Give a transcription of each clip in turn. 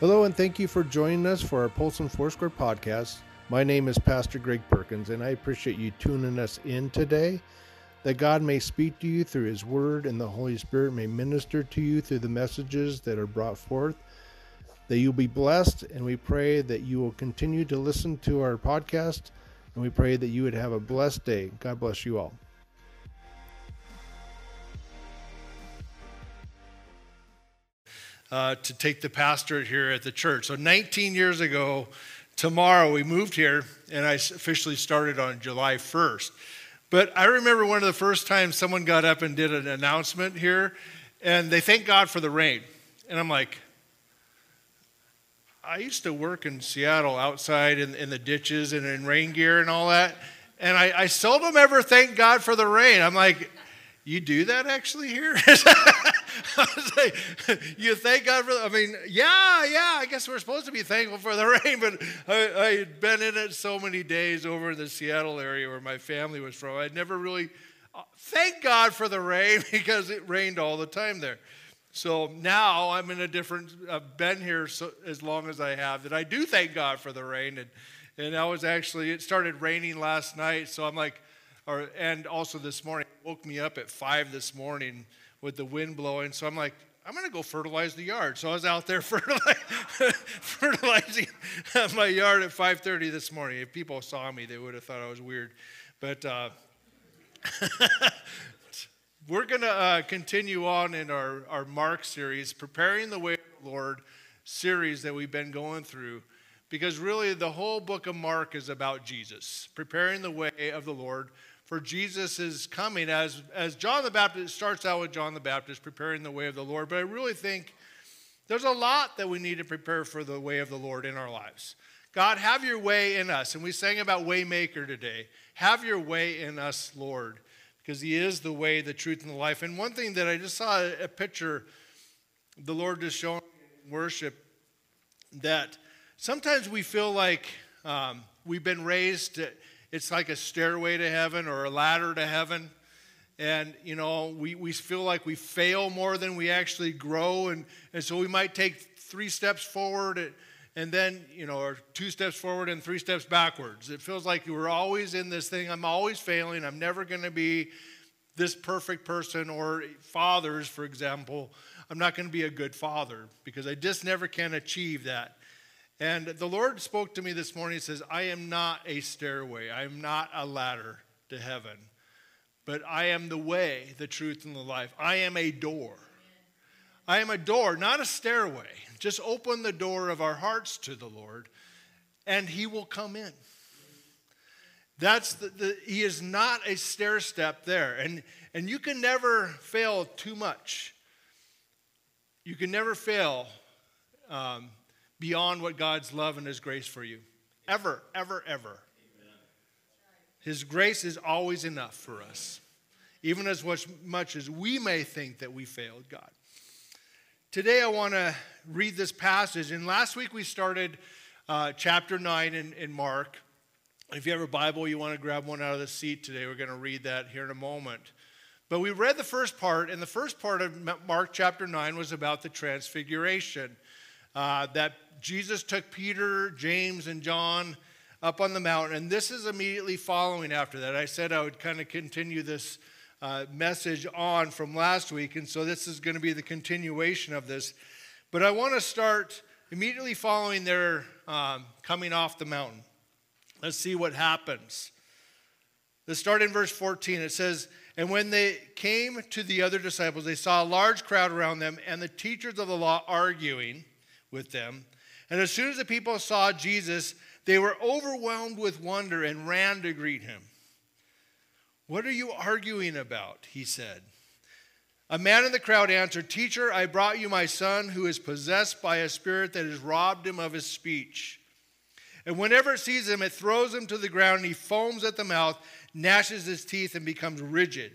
Hello, and thank you for joining us for our Polson Foursquare podcast. My name is Pastor Greg Perkins, and I appreciate you tuning us in today. That God may speak to you through His Word, and the Holy Spirit may minister to you through the messages that are brought forth. That you'll be blessed, and we pray that you will continue to listen to our podcast, and we pray that you would have a blessed day. God bless you all. Uh, to take the pastorate here at the church. So 19 years ago, tomorrow we moved here, and I officially started on July 1st. But I remember one of the first times someone got up and did an announcement here, and they thanked God for the rain. And I'm like, I used to work in Seattle outside in, in the ditches and in rain gear and all that. And I, I seldom ever thank God for the rain. I'm like, you do that actually here? You thank God for, I mean, yeah, yeah, I guess we're supposed to be thankful for the rain, but I, I had been in it so many days over in the Seattle area where my family was from. I'd never really, uh, thank God for the rain because it rained all the time there. So now I'm in a different, I've been here so, as long as I have that I do thank God for the rain. And, and I was actually, it started raining last night, so I'm like, or, and also this morning, woke me up at five this morning with the wind blowing. So I'm like, I'm to go fertilize the yard. So I was out there fertilizing my yard at 5:30 this morning. If people saw me, they would have thought I was weird. But uh, we're to uh, continue on in our, our Mark series, preparing the way of the Lord series that we've been going through. Because really, the whole book of Mark is about Jesus, preparing the way of the Lord for Jesus' is coming as, as John the Baptist starts out with John the Baptist preparing the way of the Lord. But I really think there's a lot that we need to prepare for the way of the Lord in our lives. God, have your way in us. And we sang about Waymaker today. Have your way in us, Lord, because He is the way, the truth, and the life. And one thing that I just saw a picture, the Lord just showing worship, that sometimes we feel like um, we've been raised to, it's like a stairway to heaven or a ladder to heaven. And, you know, we, we feel like we fail more than we actually grow. And, and so we might take three steps forward and then, you know, or two steps forward and three steps backwards. It feels like we're always in this thing. I'm always failing. I'm never going to be this perfect person. Or fathers, for example, I'm not going to be a good father because I just never can achieve that. And the Lord spoke to me this morning. He says, I am not a stairway, I am not a ladder to heaven, but I am the way, the truth, and the life. I am a door. I am a door, not a stairway. Just open the door of our hearts to the Lord, and He will come in. That's the, the, he is not a stair step there. And, and you can never fail too much. You can never fail um, beyond what God's love and His grace for you. Ever, ever, ever. His grace is always enough for us, even as much as we may think that we failed God. Today, I want to read this passage. And last week, we started uh, chapter 9 in, in Mark. If you have a Bible, you want to grab one out of the seat today. We're going to read that here in a moment. But we read the first part, and the first part of Mark chapter 9 was about the transfiguration. Uh, that Jesus took Peter, James, and John up on the mountain, and this is immediately following after that. I said I would kind of continue this uh, message on from last week, and so this is going to be the continuation of this. But I want to start immediately following their um, coming off the mountain. Let's see what happens. Let's start in verse 14. It says, And when they came to the other disciples, they saw a large crowd around them and the teachers of the law arguing with them. And as soon as the people saw Jesus, they were overwhelmed with wonder and ran to greet him. What are you arguing about? He said. A man in the crowd answered, Teacher, I brought you my son who is possessed by a spirit that has robbed him of his speech. And whenever it sees him, it throws him to the ground, and he foams at the mouth, gnashes his teeth, and becomes rigid.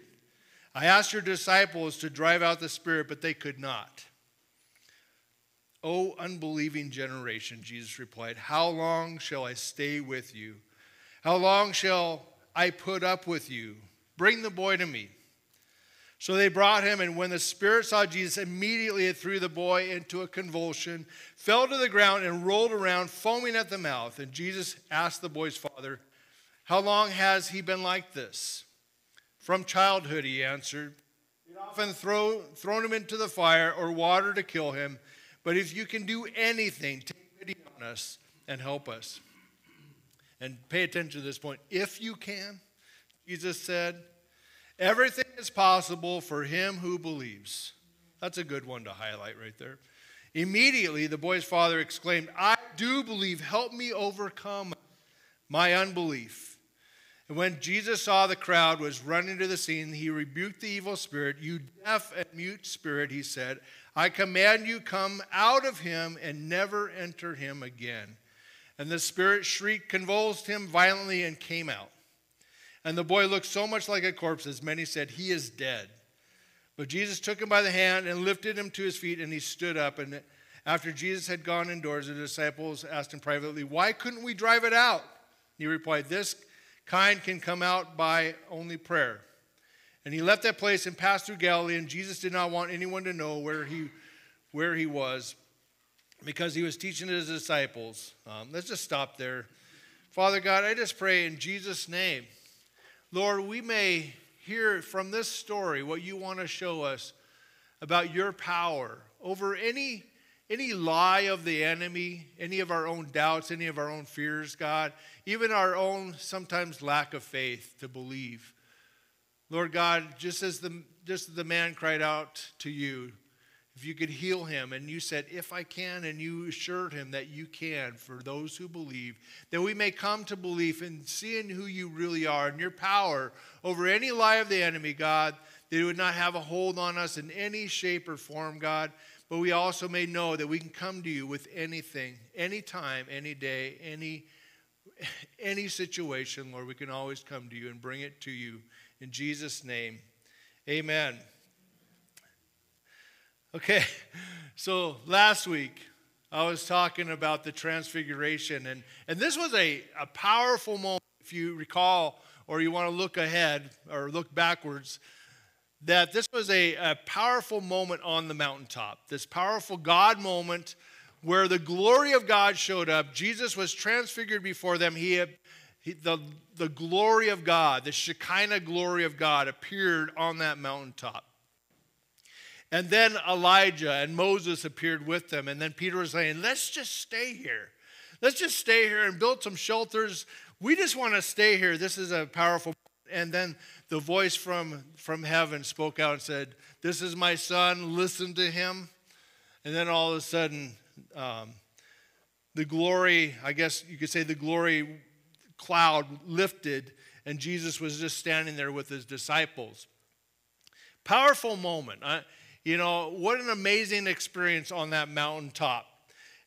I asked your disciples to drive out the spirit, but they could not. O unbelieving generation, Jesus replied, How long shall I stay with you? How long shall I put up with you? Bring the boy to me. So they brought him, and when the spirit saw Jesus, immediately it threw the boy into a convulsion, fell to the ground, and rolled around, foaming at the mouth. And Jesus asked the boy's father, How long has he been like this? From childhood, he answered. We'd often throw, thrown him into the fire or water to kill him. But if you can do anything, take pity on us and help us. And pay attention to this point. If you can, Jesus said, Everything is possible for him who believes. That's a good one to highlight right there. Immediately, the boy's father exclaimed, I do believe. Help me overcome my unbelief. And when Jesus saw the crowd was running to the scene, he rebuked the evil spirit. You deaf and mute spirit, he said, I command you, come out of him and never enter him again. And the spirit shrieked, convulsed him violently, and came out. And the boy looked so much like a corpse, as many said, He is dead. But Jesus took him by the hand and lifted him to his feet, and he stood up. And after Jesus had gone indoors, the disciples asked him privately, Why couldn't we drive it out? He replied, This kind can come out by only prayer. And he left that place and passed through Galilee, and Jesus did not want anyone to know where he, where he was because he was teaching his disciples. Um, let's just stop there. Father God, I just pray in Jesus' name Lord, we may hear from this story what you want to show us about your power over any any lie of the enemy, any of our own doubts, any of our own fears, God, even our own sometimes lack of faith to believe. Lord God, just as the just as the man cried out to you, if you could heal him. And you said, If I can, and you assured him that you can for those who believe, that we may come to belief in seeing who you really are and your power over any lie of the enemy, God, that it would not have a hold on us in any shape or form, God. But we also may know that we can come to you with anything, anytime, any day, any any situation, Lord, we can always come to you and bring it to you. In Jesus' name, amen. Okay, so last week I was talking about the transfiguration, and, and this was a, a powerful moment, if you recall, or you want to look ahead or look backwards, that this was a, a powerful moment on the mountaintop, this powerful God moment where the glory of God showed up. Jesus was transfigured before them. He, he the, the glory of God, the Shekinah glory of God, appeared on that mountaintop. And then Elijah and Moses appeared with them. And then Peter was saying, Let's just stay here. Let's just stay here and build some shelters. We just want to stay here. This is a powerful. And then the voice from, from heaven spoke out and said, This is my son, listen to him. And then all of a sudden, um, the glory, I guess you could say the glory cloud lifted, and Jesus was just standing there with his disciples. Powerful moment. I, you know, what an amazing experience on that mountaintop.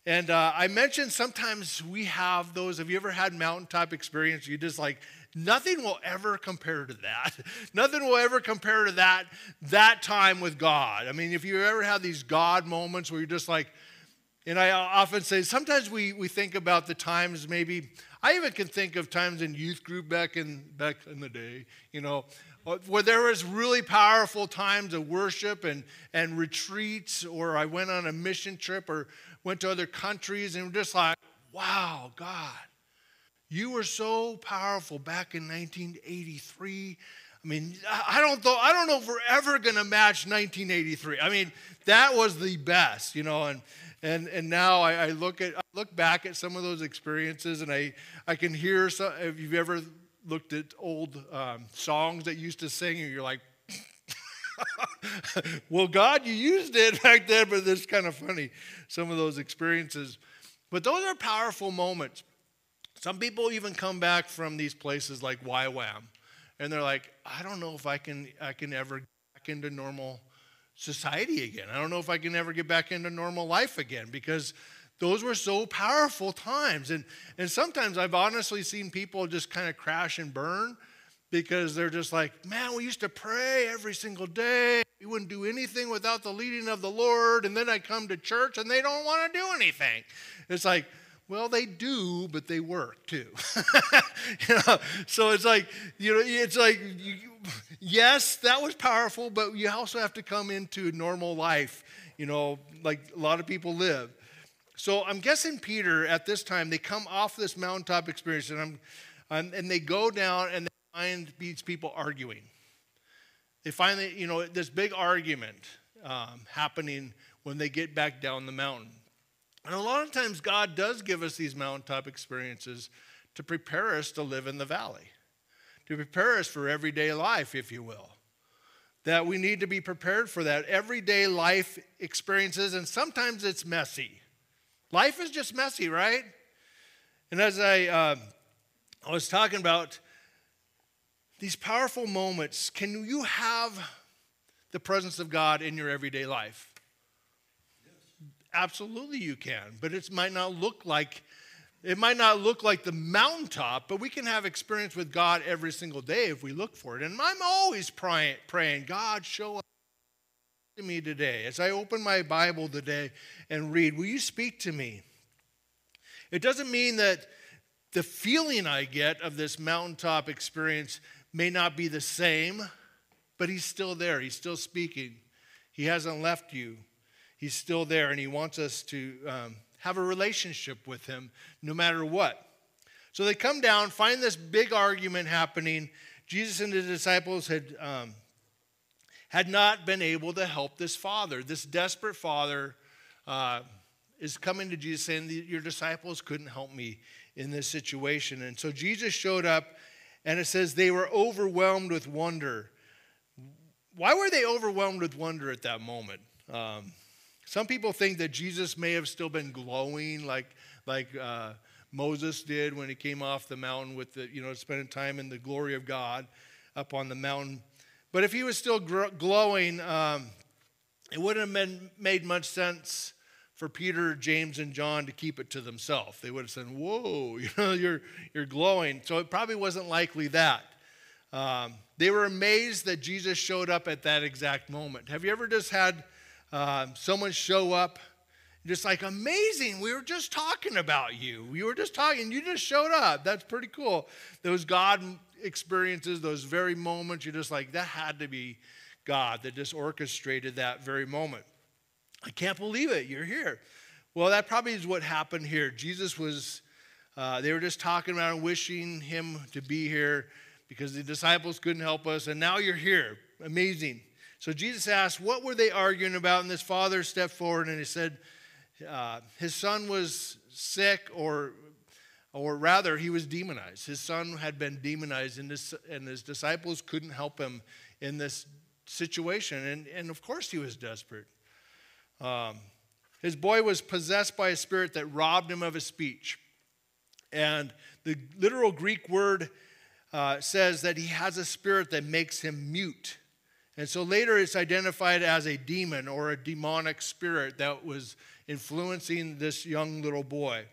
And uh, I mentioned sometimes we have those. Have you ever had mountaintop experience? You just like, nothing will ever compare to that. nothing will ever compare to that, that time with God. I mean, if you ever have these God moments where you're just like, and I often say, sometimes we, we think about the times maybe, I even can think of times in youth group back in, back in the day, you know, uh, where there was really powerful times of worship and, and retreats, or I went on a mission trip or went to other countries and just like, wow, God, you were so powerful back in 1983. I mean, I don't, th- I don't know if we're ever going to match 1983. I mean, that was the best, you know, and, and, and now I, I look at, I look back at some of those experiences and I, I can hear, some, if you've ever looked at old um, songs that used to sing, and you're like, well, God, you used it back then, but it's kind of funny, some of those experiences. But those are powerful moments. Some people even come back from these places like YWAM, and they're like, I don't know if I can, I can ever get back into normal society again. I don't know if I can ever get back into normal life again because those were so powerful times. And, and sometimes I've honestly seen people just kind of crash and burn because they're just like, man, we used to pray every single day. We wouldn't do anything without the leading of the Lord. And then I come to church and they don't want to do anything. It's like, well, they do, but they work too. you know, so it's like, you know, it's like you, yes, that was powerful, but you also have to come into normal life, you know, like a lot of people live. So I'm guessing Peter at this time, they come off this mountaintop experience and, um, and they go down and they find these people arguing. They find that, you know, this big argument um, happening when they get back down the mountain. And a lot of times, God does give us these mountaintop experiences to prepare us to live in the valley, to prepare us for everyday life, if you will. That we need to be prepared for that everyday life experiences, and sometimes it's messy. Life is just messy, right? And as I, uh, I was talking about these powerful moments, can you have the presence of God in your everyday life? Absolutely, you can, but it might not look like it might not look like the mountaintop, but we can have experience with God every single day if we look for it. And I'm always praying, praying God, show up to me today. As I open my Bible today and read, will you speak to me? It doesn't mean that the feeling I get of this mountaintop experience may not be the same, but He's still there. He's still speaking. He hasn't left you. He's still there, and He wants us to um, have a relationship with Him no matter what. So they come down, find this big argument happening. Jesus and the disciples had, um, had not been able to help this father. This desperate father uh, is coming to Jesus saying, Your disciples couldn't help me in this situation. And so Jesus showed up, and it says they were overwhelmed with wonder. Why were they overwhelmed with wonder at that moment? Um, some people think that Jesus may have still been glowing like, like uh, Moses did when he came off the mountain with the, you know, spending time in the glory of God up on the mountain. But if he was still glowing, um, it wouldn't have been, made much sense for Peter, James, and John to keep it to themselves. They would have said, Whoa, you know, you're, you're glowing. So it probably wasn't likely that. Um, they were amazed that Jesus showed up at that exact moment. Have you ever just had uh, someone show up, just like amazing. We were just talking about you. We were just talking. You just showed up. That's pretty cool. Those God experiences, those very moments, you're just like, that had to be God that just orchestrated that very moment. I can't believe it. You're here. Well, that probably is what happened here. Jesus was, uh, they were just talking about and wishing him to be here because the disciples couldn't help us, and now you're here. Amazing. So Jesus asked, What were they arguing about? And this father stepped forward and he said, uh, His son was sick, or, or rather, he was demonized. His son had been demonized, and, and his disciples couldn't help him in this situation. And, and of course, he was desperate. Um, his boy was possessed by a spirit that robbed him of his speech. And the literal Greek word uh, says that he has a spirit that makes him mute. And so later it's identified as a demon or a demonic spirit that was influencing this young little boy.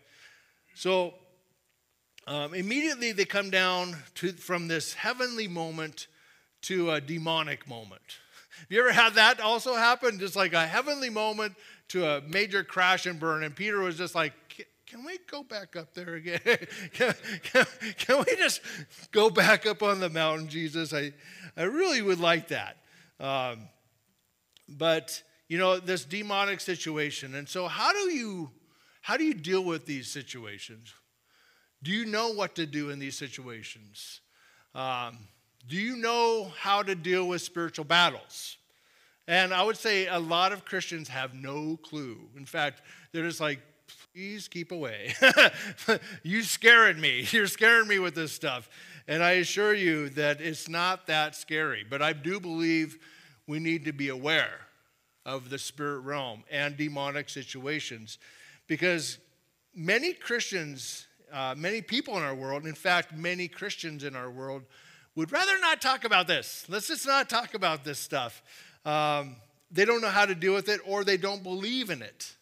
So um, immediately they come down to, from this heavenly moment to a demonic moment. Have you ever had that also happen? Just like a heavenly moment to a major crash and burn. And Peter was just like, can we go back up there again? can, can, can, we just go back up on the mountain, Jesus? I, I really would like that. Um, but you know this demonic situation, and so how do you how do you deal with these situations? Do you know what to do in these situations? Um, do you know how to deal with spiritual battles? And I would say a lot of Christians have no clue. In fact, they're just like, please keep away. You're scaring me. You're scaring me with this stuff. And I assure you that it's not that scary. But I do believe we need to be aware of the spirit realm and demonic situations because many Christians, uh, many people in our world, in fact, many Christians in our world, would rather not talk about this. Let's just not talk about this stuff. Um, they don't know how to deal with it or they don't believe in it.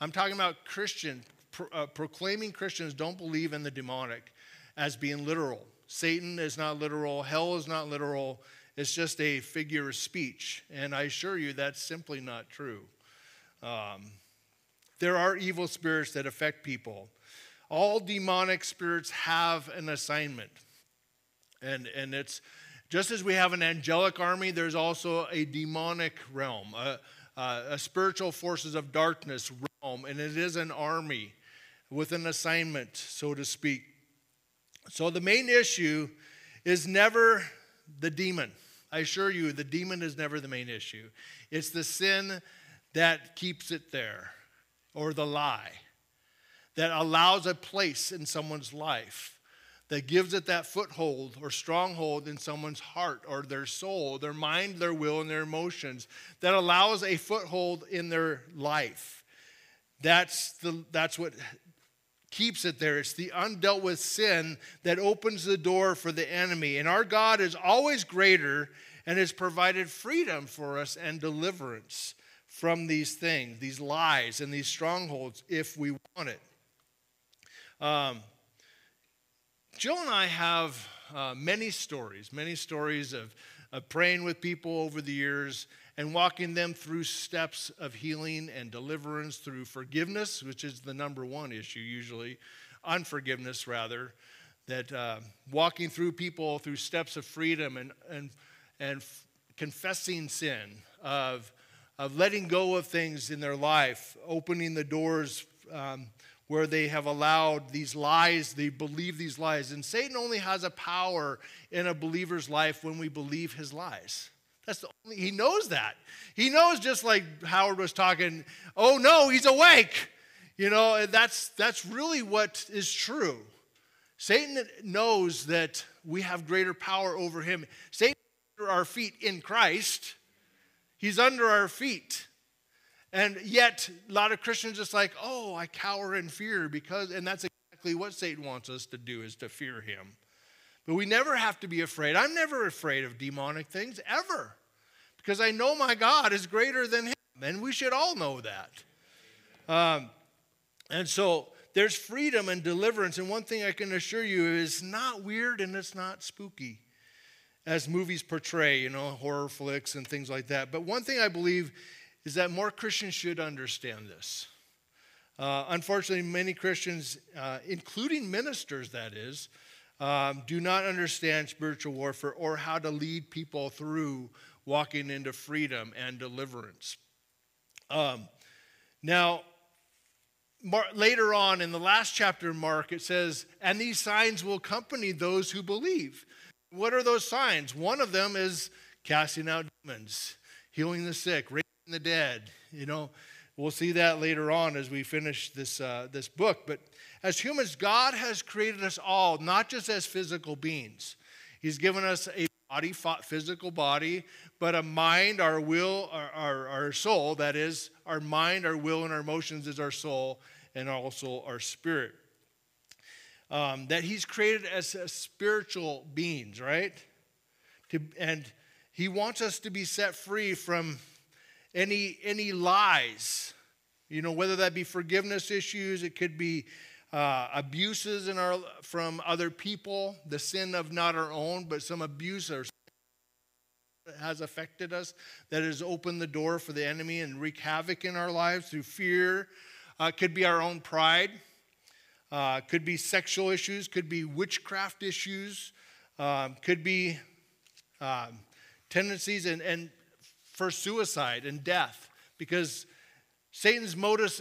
I'm talking about Christian, pro, uh, proclaiming Christians don't believe in the demonic as being literal. Satan is not literal, hell is not literal, it's just a figure of speech. And I assure you that's simply not true. Um, there are evil spirits that affect people. All demonic spirits have an assignment. And, and it's Just as we have an angelic army, there's also a demonic realm, a, a, a spiritual forces of darkness realm, and it is an army with an assignment, so to speak. So the main issue is never the demon. I assure you, the demon is never the main issue. It's the sin that keeps it there, or the lie that allows a place in someone's life, that gives it that foothold or stronghold in someone's heart or their soul, their mind, their will, and their emotions, that allows a foothold in their life. That's, the, that's what keeps it there. It's the undealt with sin that opens the door for the enemy. And our God is always greater and has provided freedom for us and deliverance from these things, these lies, and these strongholds if we want it. Um, Jill and I have uh, many stories, many stories of, of praying with people over the years and walking them through steps of healing and deliverance through forgiveness, which is the number one issue usually, unforgiveness rather, that uh, walking through people through steps of freedom and, and, and f- confessing sin, of, of letting go of things in their life, opening the doors um, where they have allowed these lies, they believe these lies. And Satan only has a power in a believer's life when we believe his lies. That's the only, he knows that. He knows just like Howard was talking, oh no, he's awake. You know, that's, that's really what is true. Satan knows that we have greater power over him. Satan under our feet in Christ. He's under our feet. And yet, a lot of Christians just like, oh, I cower in fear because, and that's exactly what Satan wants us to do is to fear him. But we never have to be afraid. I'm never afraid of demonic things, ever. Because I know my God is greater than him. And we should all know that. Um, and so there's freedom and deliverance. And one thing I can assure you is not weird and it's not spooky as movies portray, you know, horror flicks and things like that. But one thing I believe is that more Christians should understand this. Uh, unfortunately, many Christians, uh, including ministers, that is, um, do not understand spiritual warfare or how to lead people through walking into freedom and deliverance. Um, now, Mar- later on in the last chapter of Mark, it says, And these signs will accompany those who believe. What are those signs? One of them is casting out demons, healing the sick, raising the dead. You know, we'll see that later on as we finish this, uh, this book. But as humans, God has created us all, not just as physical beings. He's given us a body, physical body, but a mind, our will, our, our, our, soul, that is, our mind, our will, and our emotions is our soul, and also our spirit. Um, that He's created as spiritual beings, right? To, and He wants us to be set free from any, any lies, you know, whether that be forgiveness issues, it could be uh, abuses in our, from other people, the sin of not our own, but some abuse has affected us that has opened the door for the enemy and wreak havoc in our lives through fear. Uh, could be our own pride. Uh, could be sexual issues. Could be witchcraft issues. Um, could be um, tendencies and, and for suicide and death because Satan's modus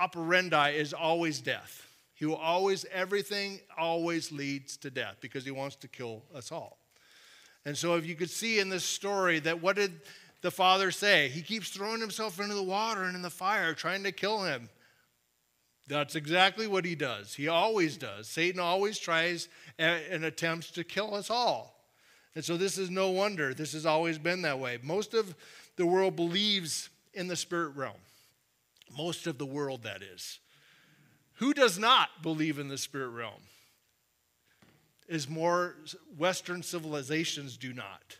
operandi is always death. He will always, everything always leads to death because he wants to kill us all. And so, if you could see in this story that what did the father say? He keeps throwing himself into the water and in the fire, trying to kill him. That's exactly what he does. He always does. Satan always tries and attempts to kill us all. And so, this is no wonder. This has always been that way. Most of the world believes in the spirit realm. Most of the world, that is. Who does not believe in the spirit realm? Is more Western civilizations do not.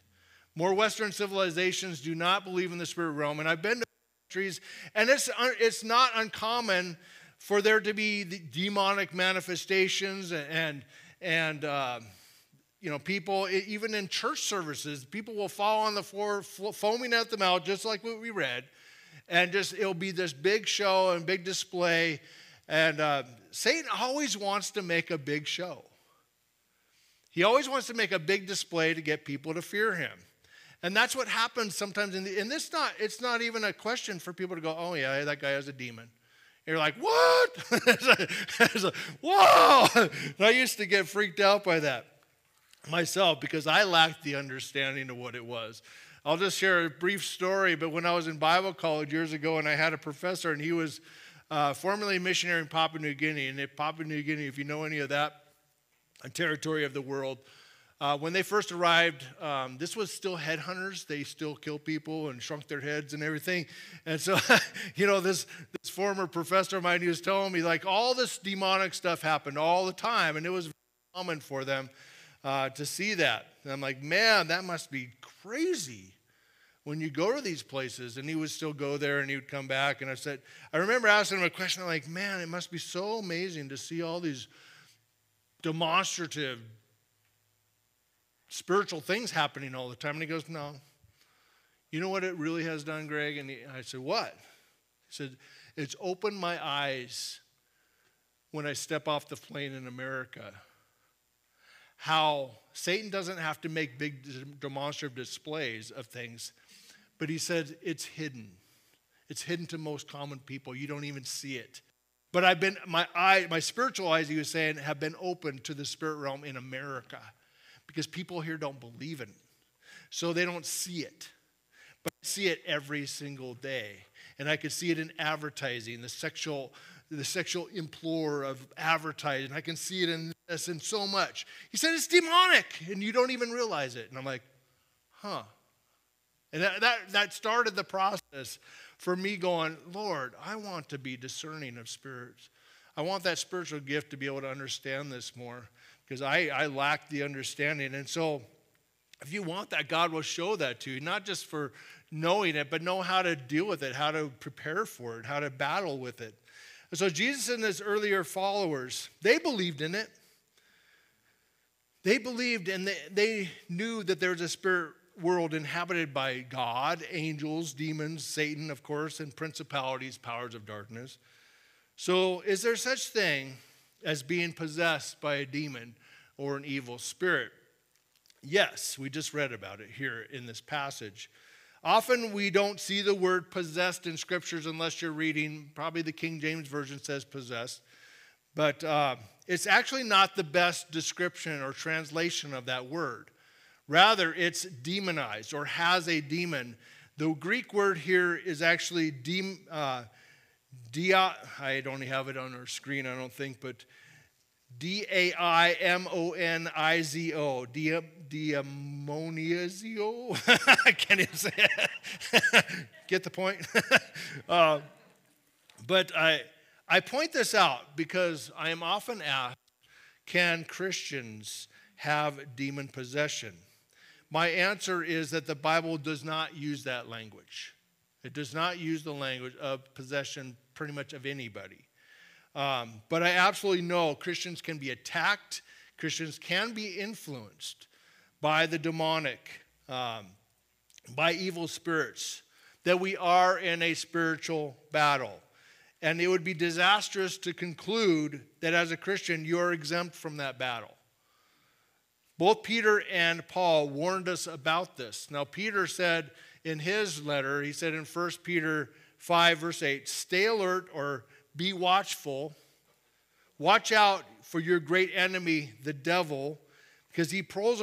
More Western civilizations do not believe in the spirit realm. And I've been to countries, and it's, it's not uncommon for there to be demonic manifestations and, and uh, you know, people, even in church services, people will fall on the floor, foaming at the mouth, just like what we read. And just, it'll be this big show and big display and uh, Satan always wants to make a big show. He always wants to make a big display to get people to fear him. And that's what happens sometimes in the, and this not it's not even a question for people to go, oh yeah, that guy has a demon. And you're like, what? it's like, Whoa! I used to get freaked out by that myself because I lacked the understanding of what it was. I'll just share a brief story, but when I was in Bible college years ago and I had a professor and he was uh, formerly a missionary in Papua New Guinea. And Papua New Guinea, if you know any of that, a territory of the world, uh, when they first arrived, um, this was still headhunters. They still killed people and shrunk their heads and everything. And so, you know, this, this former professor of mine, he was telling me, like, all this demonic stuff happened all the time. And it was common for them uh, to see that. And I'm like, man, that must be crazy when you go to these places. And he would still go there and he would come back. And I said, I remember asking him a question I'm like, man, it must be so amazing to see all these demonstrative spiritual things happening all the time. And he goes, no. You know what it really has done, Greg? And he, I said, what? He said, it's opened my eyes when I step off the plane in America. How Satan doesn't have to make big demonstrative displays of things but he said it's hidden. It's hidden to most common people. You don't even see it. But I've been my eye, my spiritual eyes, he was saying, have been opened to the spirit realm in America because people here don't believe in it. So they don't see it. But I see it every single day. And I could see it in advertising, the sexual, the sexual implore of advertising. I can see it in this and so much. He said it's demonic, and you don't even realize it. And I'm like, huh. And that, that, that started the process for me going, Lord, I want to be discerning of spirits. I want that spiritual gift to be able to understand this more because I, I lack the understanding. And so, if you want that, God will show that to you, not just for knowing it, but know how to deal with it, how to prepare for it, how to battle with it. And so, Jesus and his earlier followers, they believed in it. They believed and they, they knew that there was a spirit world inhabited by God, angels, demons, Satan, of course, and principalities, powers of darkness. So, is there such thing as being possessed by a demon or an evil spirit? Yes, we just read about it here in this passage. Often we don't see the word possessed in scriptures unless you're reading, probably the King James Version says possessed. But uh, it's actually not the best description or translation of that word. Rather, it's demonized or has a demon. The Greek word here is actually dem, uh, dia, I don't have it on our screen, I don't think, but D A I M O N I Z O, diamonizio. Can't even say it. Get the point? uh, but I, I point this out because I am often asked can Christians have demon possession? My answer is that the Bible does not use that language. It does not use the language of possession pretty much of anybody. Um, but I absolutely know Christians can be attacked, Christians can be influenced by the demonic, um, by evil spirits, that we are in a spiritual battle. And it would be disastrous to conclude that as a Christian, you're exempt from that battle. Both Peter and Paul warned us about this. Now, Peter said in his letter, he said in 1 Peter 5, verse 8, stay alert or be watchful. Watch out for your great enemy, the devil, because he prowls,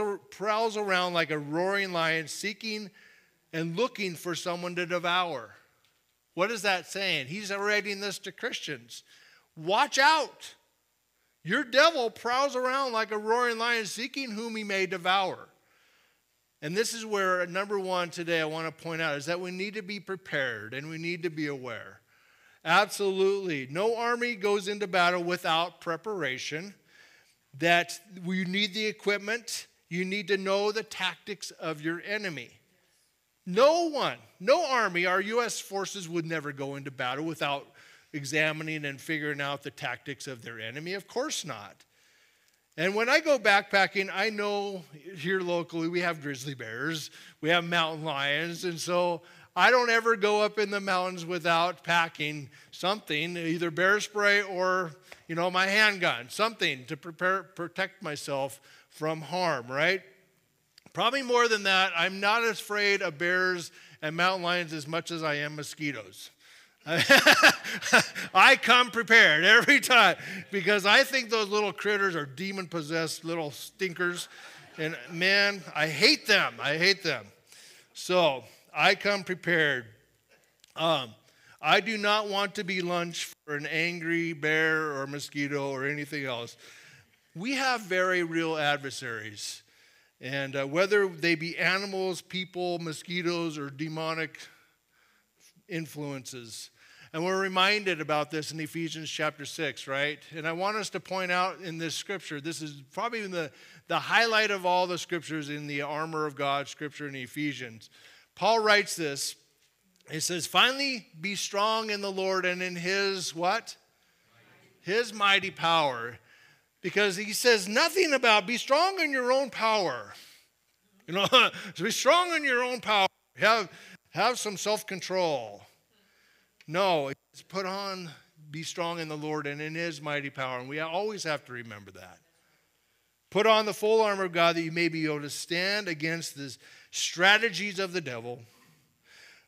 around like a roaring lion, seeking and looking for someone to devour. What is that saying? He's writing this to Christians. Watch out. Your devil prowls around like a roaring lion seeking whom he may devour. And this is where, number one, today I want to point out is that we need to be prepared and we need to be aware. Absolutely. No army goes into battle without preparation. That you need the equipment, you need to know the tactics of your enemy. No one, no army, our U.S. forces would never go into battle without examining and figuring out the tactics of their enemy? Of course not. And when I go backpacking, I know here locally we have grizzly bears, we have mountain lions, and so I don't ever go up in the mountains without packing something, either bear spray or, you know, my handgun, something to prepare protect myself from harm, right? Probably more than that, I'm not afraid of bears and mountain lions as much as I am mosquitoes. I come prepared every time because I think those little critters are demon possessed little stinkers. And man, I hate them. I hate them. So I come prepared. Um, I do not want to be lunch for an angry bear or mosquito or anything else. We have very real adversaries. And uh, whether they be animals, people, mosquitoes, or demonic influences. And we're reminded about this in Ephesians chapter 6, right? And I want us to point out in this scripture, this is probably the, the highlight of all the scriptures in the armor of God scripture in Ephesians. Paul writes this. He says, finally be strong in the Lord and in his what? His mighty power. Because he says nothing about be strong in your own power. You know, so be strong in your own power. Have, have some self control. No, it's put on, be strong in the Lord and in his mighty power. And we always have to remember that. Put on the full armor of God that you may be able to stand against the strategies of the devil.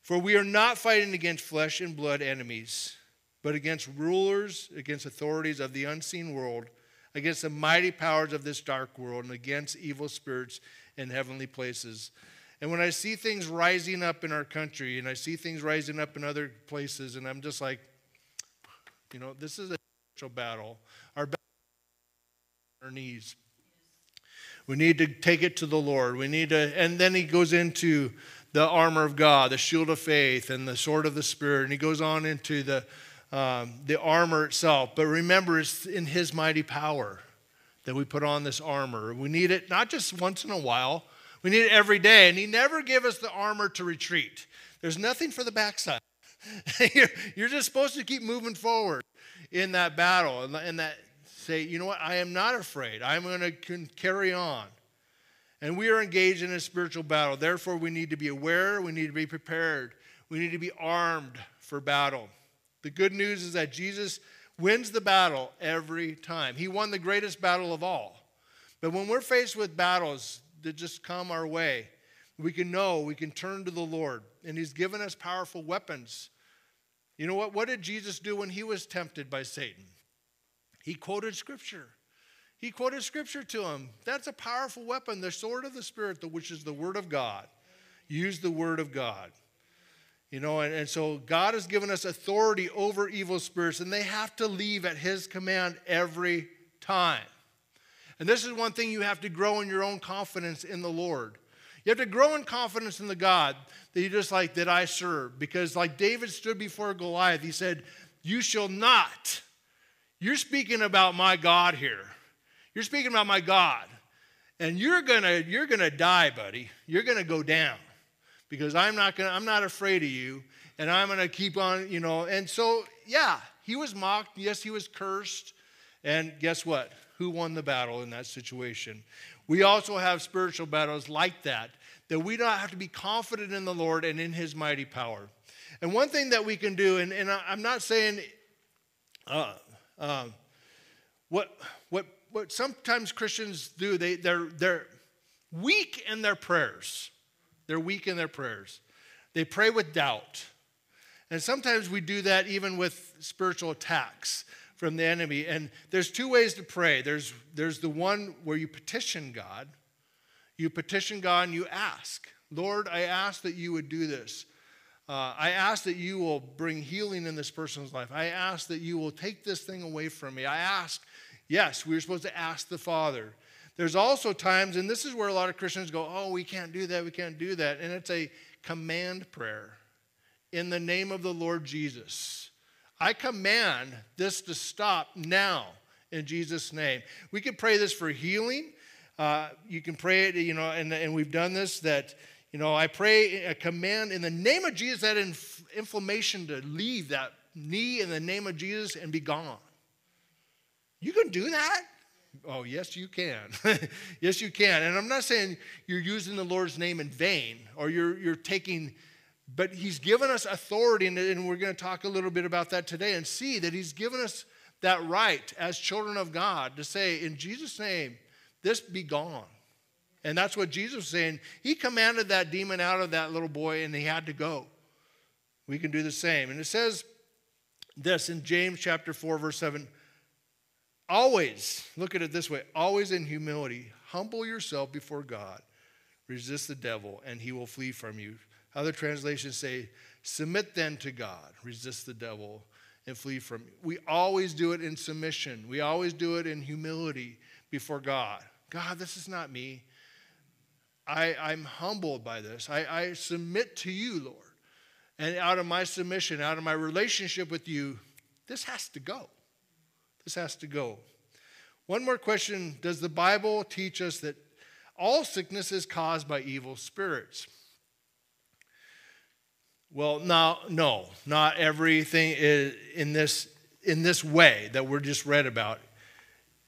For we are not fighting against flesh and blood enemies, but against rulers, against authorities of the unseen world, against the mighty powers of this dark world, and against evil spirits in heavenly places. And when I see things rising up in our country and I see things rising up in other places, and I'm just like, you know, this is a spiritual battle. Our battle our knees. We need to take it to the Lord. We need to, and then he goes into the armor of God, the shield of faith, and the sword of the Spirit. And he goes on into the, um, the armor itself. But remember, it's in his mighty power that we put on this armor. We need it not just once in a while, we need it every day. And He never give us the armor to retreat. There's nothing for the backside. you're, you're just supposed to keep moving forward in that battle and, and that say, you know what, I am not afraid. I'm going to carry on. And we are engaged in a spiritual battle. Therefore, we need to be aware, we need to be prepared, we need to be armed for battle. The good news is that Jesus wins the battle every time. He won the greatest battle of all. But when we're faced with battles that just come our way. We can know, we can turn to the Lord, and He's given us powerful weapons. You know what? What did Jesus do when He was tempted by Satan? He quoted Scripture. He quoted Scripture to him. That's a powerful weapon, the sword of the Spirit, which is the Word of God. Use the Word of God. You know, and, and so God has given us authority over evil spirits, and they have to leave at His command every time. And this is one thing you have to grow in your own confidence in the Lord. You have to grow in confidence in the God that you just like that I serve. Because like David stood before Goliath, he said, You shall not. You're speaking about my God here. You're speaking about my God. And you're gonna, you're gonna die, buddy. You're gonna go down. Because I'm not gonna, I'm not afraid of you. And I'm gonna keep on, you know. And so, yeah, he was mocked. Yes, he was cursed. And guess what? Who won the battle in that situation. We also have spiritual battles like that, that we don't have to be confident in the Lord and in his mighty power. And one thing that we can do, and, and I'm not saying uh, uh, what, what, what sometimes Christians do, they, they're, they're weak in their prayers. They're weak in their prayers. They pray with doubt. And sometimes we do that even with spiritual attacks from the enemy. And there's two ways to pray there's, there's the one where you petition God. You petition God and you ask, Lord, I ask that you would do this. Uh, I ask that you will bring healing in this person's life. I ask that you will take this thing away from me. I ask, yes, we are supposed to ask the Father. There's also times, and this is where a lot of Christians go, oh, we can't do that, we can't do that. And it's a command prayer in the name of the Lord Jesus. I command this to stop now in Jesus' name. We can pray this for healing. Uh, you can pray it, you know, and, and we've done this that, you know, I pray a command in the name of Jesus that inf- inflammation to leave that knee in the name of Jesus and be gone. You can do that? Oh, yes, you can. yes, you can. And I'm not saying you're using the Lord's name in vain or you're, you're taking but he's given us authority, and, we're going to talk a little bit about that today and see that he's given us that right as children of God to say, in Jesus' name, this be gone. And that's what Jesus was saying. He commanded that demon out of that little boy and he had to go. We can do the same. And it says this in James chapter 4, verse 7 always, look at it this way always in humility, humble yourself before God, resist the devil, and he will flee from you. Other translations say, submit then to God, resist the devil, and flee from you. We always do it in submission, we always do it in humility before God. God, this is not me. I, I'm humbled by this. I, I submit to you, Lord. And out of my submission, out of my relationship with you, this has to go. This has to go. One more question Does the Bible teach us that all sickness is caused by evil spirits? Well, no, no, not everything is in this in this way that we're just read about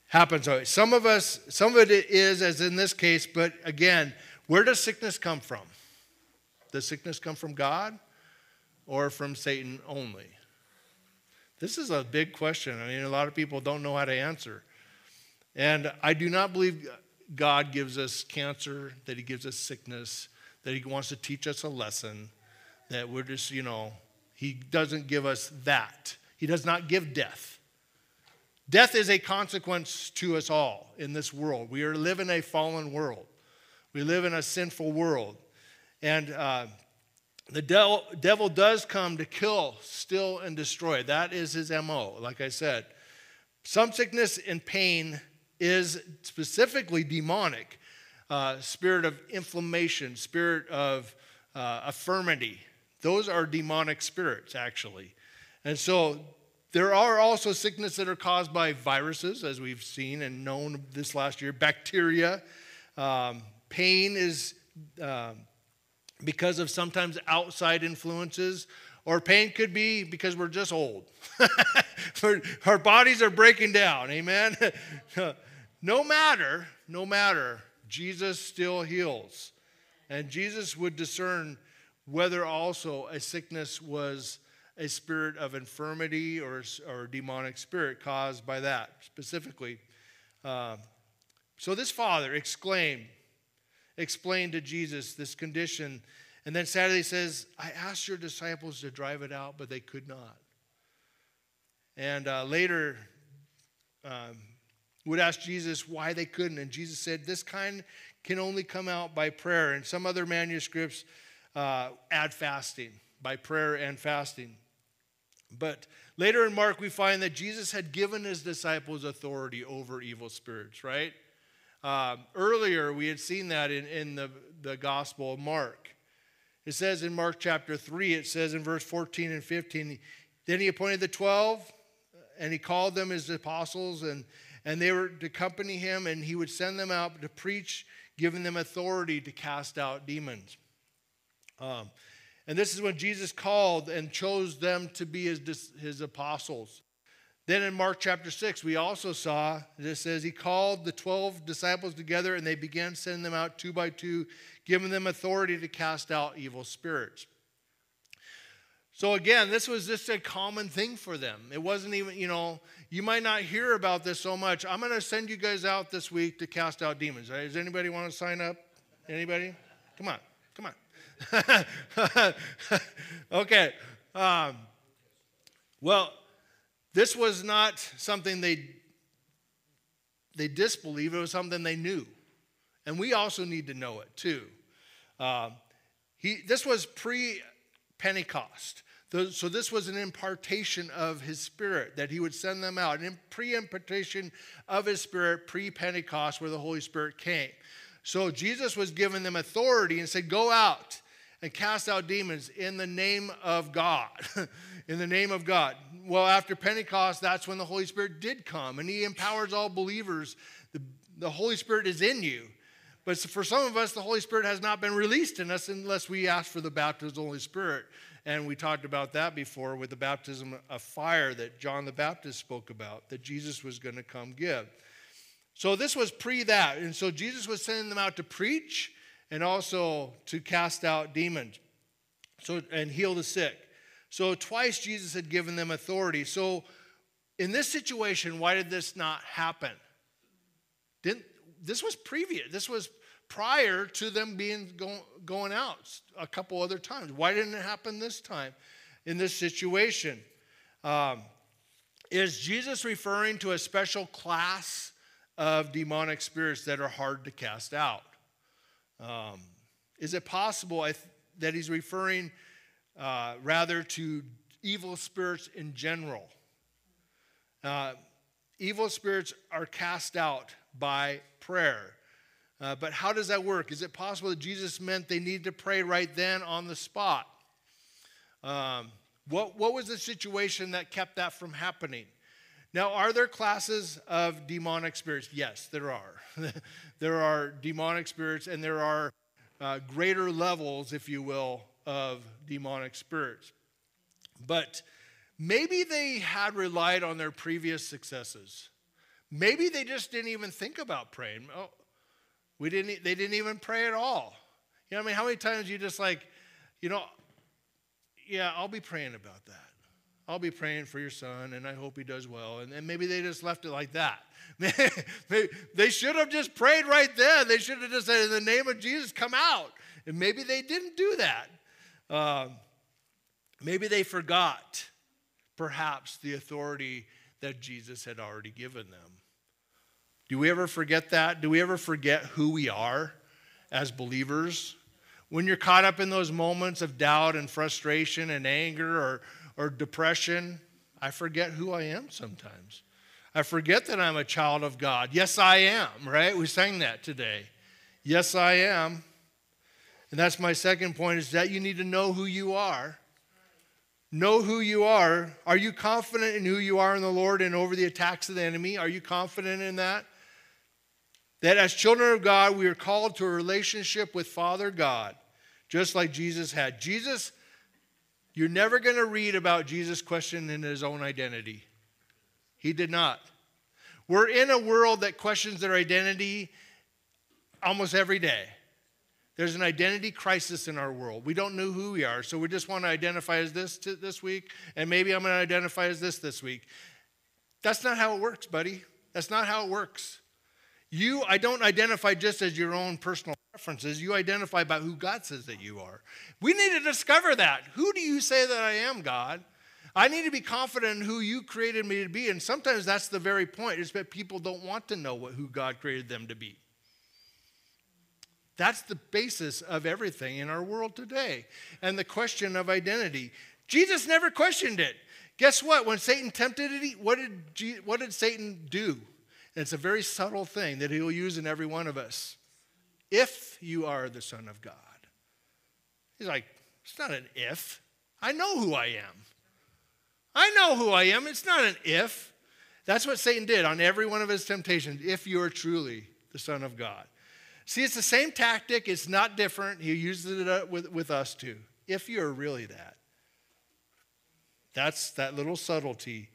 happens. Some of us, some of it is, as in this case, but again, where does sickness come from? Does sickness come from God or from Satan only? This is a big question. I mean, a lot of people don't know how to answer. And I do not believe God gives us cancer, that He gives us sickness, that He wants to teach us a lesson, that we're just, you know, He doesn't give us that. He does not give death. Death is a consequence to us all in this world. We are living a fallen world. We live in a sinful world. And uh, the devil, devil does come to kill, steal, and destroy. That is his MO, like I said. Some sickness and pain is specifically demonic uh, spirit of inflammation, spirit of uh, infirmity. Those are demonic spirits, actually. And so there are also sickness that are caused by viruses, as we've seen and known this last year, bacteria. Um, pain is. Um, because of sometimes outside influences, or pain could be because we're just old. Our bodies are breaking down, amen? no matter, no matter, Jesus still heals. And Jesus would discern whether also a sickness was a spirit of infirmity or, or demonic spirit caused by that specifically. Uh, so this father exclaimed, explained to Jesus this condition. And then Saturday says, I asked your disciples to drive it out, but they could not. And uh, later, um, would ask Jesus why they couldn't. And Jesus said, This kind can only come out by prayer. And some other manuscripts uh, add fasting, by prayer and fasting. But later in Mark, we find that Jesus had given his disciples authority over evil spirits, right? Uh, earlier, we had seen that in, in the, the Gospel of Mark. It says in Mark chapter 3, it says in verse 14 and 15, then he appointed the 12 and he called them his apostles and, and they were to accompany him and he would send them out to preach, giving them authority to cast out demons. Um, and this is when Jesus called and chose them to be his, his apostles. Then in Mark chapter 6, we also saw, it says, he called the 12 disciples together and they began sending them out two by two, giving them authority to cast out evil spirits. So again, this was just a common thing for them. It wasn't even, you know, you might not hear about this so much. I'm going to send you guys out this week to cast out demons. Does anybody want to sign up? Anybody? Come on, come on. okay. Um, well, this was not something they, they disbelieved, it was something they knew. And we also need to know it too. Uh, he, this was pre Pentecost. So, this was an impartation of his spirit that he would send them out, an pre impartation of his spirit pre Pentecost, where the Holy Spirit came. So, Jesus was giving them authority and said, Go out and cast out demons in the name of God. in the name of God. Well, after Pentecost, that's when the Holy Spirit did come, and He empowers all believers. The, the Holy Spirit is in you. But for some of us, the Holy Spirit has not been released in us unless we ask for the baptism of the Holy Spirit. And we talked about that before with the baptism of fire that John the Baptist spoke about, that Jesus was going to come give. So this was pre that. And so Jesus was sending them out to preach and also to cast out demons so, and heal the sick. So twice Jesus had given them authority. So in this situation, why did this not happen? Didn't this was previous. This was prior to them being go, going out a couple other times. Why didn't it happen this time in this situation? Um, is Jesus referring to a special class of demonic spirits that are hard to cast out? Um, is it possible th- that he's referring uh, rather to evil spirits in general? Uh, evil spirits are cast out by prayer. Uh, but how does that work? Is it possible that Jesus meant they needed to pray right then on the spot? Um, what, what was the situation that kept that from happening? Now, are there classes of demonic spirits? Yes, there are. there are demonic spirits, and there are uh, greater levels, if you will, of demonic spirits. But maybe they had relied on their previous successes. Maybe they just didn't even think about praying. Oh, we didn't, they didn't even pray at all. You know, what I mean, how many times you just like, you know, yeah, I'll be praying about that. I'll be praying for your son, and I hope he does well. And, and maybe they just left it like that. they should have just prayed right then. They should have just said, In the name of Jesus, come out. And maybe they didn't do that. Uh, maybe they forgot, perhaps, the authority that Jesus had already given them. Do we ever forget that? Do we ever forget who we are as believers? When you're caught up in those moments of doubt and frustration and anger or, or depression, I forget who I am sometimes. I forget that I'm a child of God. Yes, I am, right? We sang that today. Yes, I am. And that's my second point is that you need to know who you are. Know who you are. Are you confident in who you are in the Lord and over the attacks of the enemy? Are you confident in that? That as children of God, we are called to a relationship with Father God, just like Jesus had. Jesus, you're never going to read about Jesus questioning his own identity. He did not. We're in a world that questions their identity almost every day. There's an identity crisis in our world. We don't know who we are, so we just want to identify as this this week, and maybe I'm going to identify as this this week. That's not how it works, buddy. That's not how it works. You, I don't identify just as your own personal preferences. You identify by who God says that you are. We need to discover that. Who do you say that I am, God? I need to be confident in who you created me to be. And sometimes that's the very point, is that people don't want to know what, who God created them to be. That's the basis of everything in our world today. And the question of identity. Jesus never questioned it. Guess what? When Satan tempted it, what did, what did Satan do? It's a very subtle thing that he'll use in every one of us. If you are the Son of God. He's like, it's not an if. I know who I am. I know who I am. It's not an if. That's what Satan did on every one of his temptations, if you are truly the Son of God. See, it's the same tactic, it's not different. He uses it uh, with, with us too. If you're really that. That's that little subtlety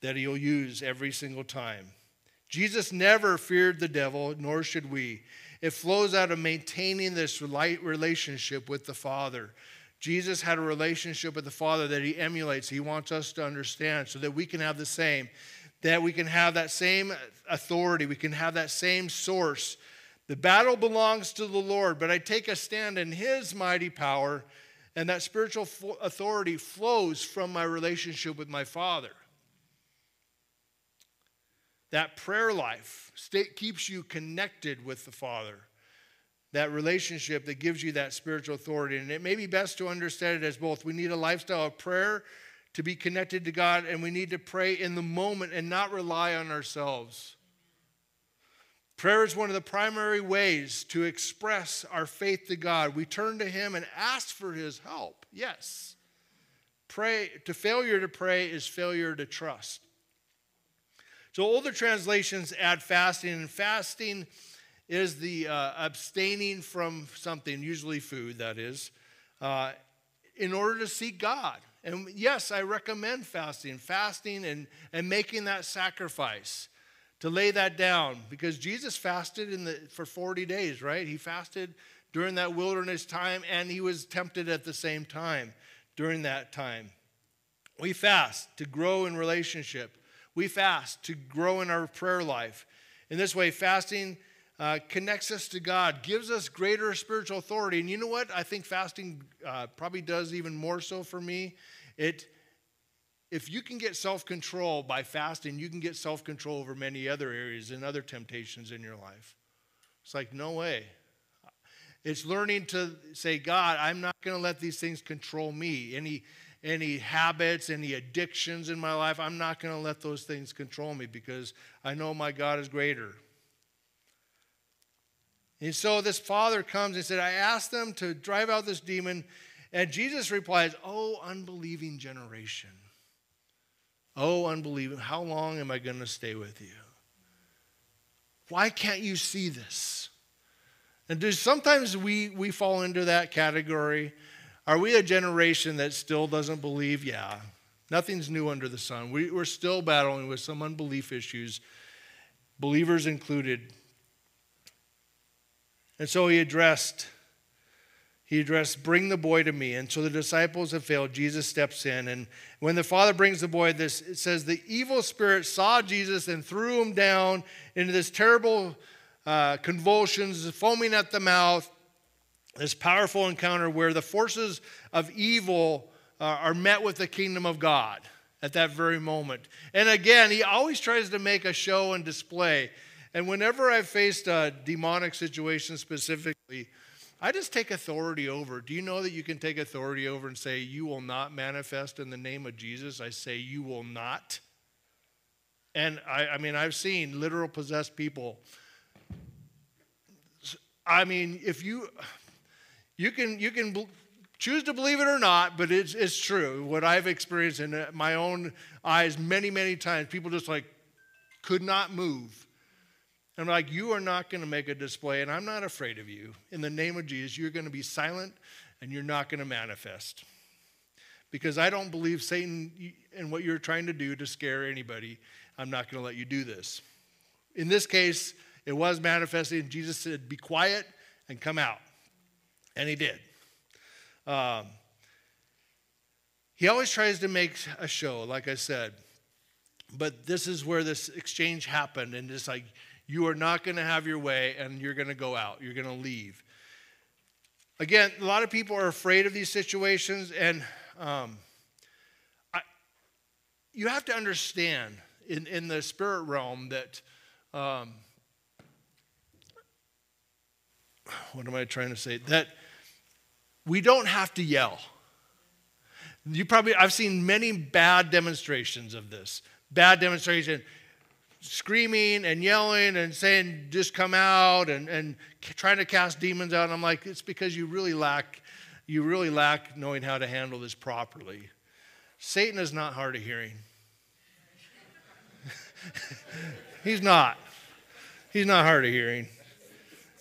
that he'll use every single time. Jesus never feared the devil, nor should we. It flows out of maintaining this light relationship with the Father. Jesus had a relationship with the Father that he emulates. He wants us to understand so that we can have the same, that we can have that same authority, we can have that same source. The battle belongs to the Lord, but I take a stand in his mighty power, and that spiritual authority flows from my relationship with my Father. That prayer life keeps you connected with the Father. That relationship that gives you that spiritual authority. And it may be best to understand it as both. We need a lifestyle of prayer to be connected to God, and we need to pray in the moment and not rely on ourselves. Prayer is one of the primary ways to express our faith to God. We turn to Him and ask for His help. Yes. Pray to failure to pray is failure to trust. So older translations add fasting, and fasting is the uh, abstaining from something, usually food, that is, uh, in order to seek God. And yes, I recommend fasting, fasting and, and making that sacrifice to lay that down because Jesus fasted in the, for 40 days, right? He fasted during that wilderness time and he was tempted at the same time during that time. We fast to grow in relationship we fast to grow in our prayer life. In this way, fasting uh, connects us to God, gives us greater spiritual authority. And you know what? I think fasting uh, probably does even more so for me. It, if you can get self control by fasting, you can get self control over many other areas and other temptations in your life. It's like, no way. It's learning to say, God, I'm not going to let these things control me. Any, any habits, any addictions in my life, I'm not going to let those things control me because I know my God is greater. And so this father comes and said, I asked them to drive out this demon. And Jesus replies, Oh, unbelieving generation. Oh, unbelieving, how long am I going to stay with you? Why can't you see this? And sometimes we, we fall into that category are we a generation that still doesn't believe? Yeah. Nothing's new under the sun. We, we're still battling with some unbelief issues, believers included. And so he addressed, he addressed, bring the boy to me. And so the disciples have failed. Jesus steps in. And when the father brings the boy, this it says the evil spirit saw Jesus and threw him down into this terrible uh, convulsions, foaming at the mouth this powerful encounter where the forces of evil uh, are met with the kingdom of God at that very moment. And again, he always tries to make a show and display. And whenever I've faced a demonic situation specifically, I just take authority over. Do you know that you can take authority over and say, You will not manifest in the name of Jesus? I say, You will not. And I, I mean, I've seen literal possessed people. I mean, if you, you can, you can choose to believe it or not, but it's, it's true. What I've experienced in uh, my own eyes many, many times, people just like could not move. I'm like, you are not going to make a display, and I'm not afraid of you. In the name of Jesus, you're going to be silent and you're not going to manifest. Because I don't believe Satan and what you're trying to do to scare anybody. I'm not going to let you do this. In this case, it was manifested, and Jesus said, Be quiet and come out. And he did. Um, he always tries to make a show, like I said. But this is where this exchange happened. And it's like, you are not going to have your way and you're going to go out. You're going to leave. Again, a lot of people are afraid of these situations. And um, I, you have to understand in, in the spirit realm that. Um, what am I trying to say? That we don't have to yell. You probably, I've seen many bad demonstrations of this. Bad demonstration, screaming and yelling and saying, just come out and, and trying to cast demons out. And I'm like, it's because you really lack, you really lack knowing how to handle this properly. Satan is not hard of hearing. He's not. He's not hard of hearing.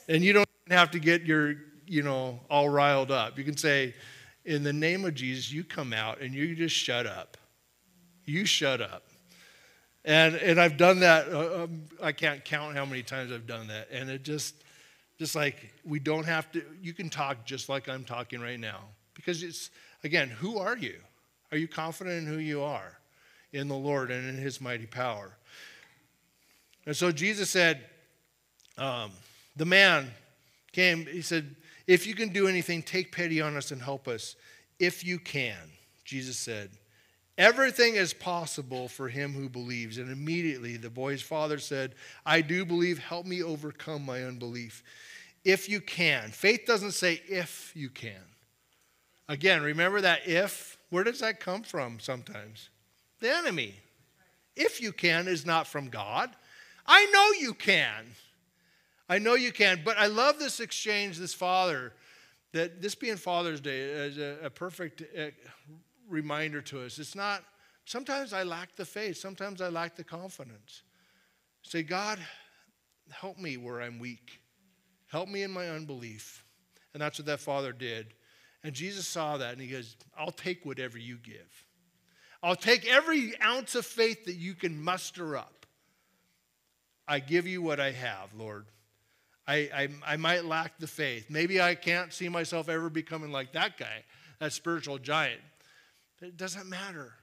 And you don't have to get your you know, all riled up. You can say, in the name of Jesus, you come out and you just shut up. You shut up. And, and I've done that. Uh, um, I can't count how many times I've done that. And it just, just like we don't have to, you can talk just like I'm talking right now. Because it's, again, who are you? Are you confident in who you are in the Lord and in his mighty power? And so Jesus said, um, the man came, he said, if you can do anything, take pity on us and help us. If you can, Jesus said. Everything is possible for him who believes. And immediately the boy's father said, I do believe, help me overcome my unbelief. If you can. Faith doesn't say if you can. Again, remember that if? Where does that come from sometimes? The enemy. If you can is not from God. I know you can. I know you can, but I love this exchange, this father, that this being Father's Day is a, a perfect uh, reminder to us. It's not, sometimes I lack the faith, sometimes I lack the confidence. Say, God, help me where I'm weak. Help me in my unbelief. And that's what that father did. And Jesus saw that and he goes, I'll take whatever you give. I'll take every ounce of faith that you can muster up. I give you what I have, Lord. I, I, I might lack the faith. Maybe I can't see myself ever becoming like that guy, that spiritual giant. But It doesn't matter.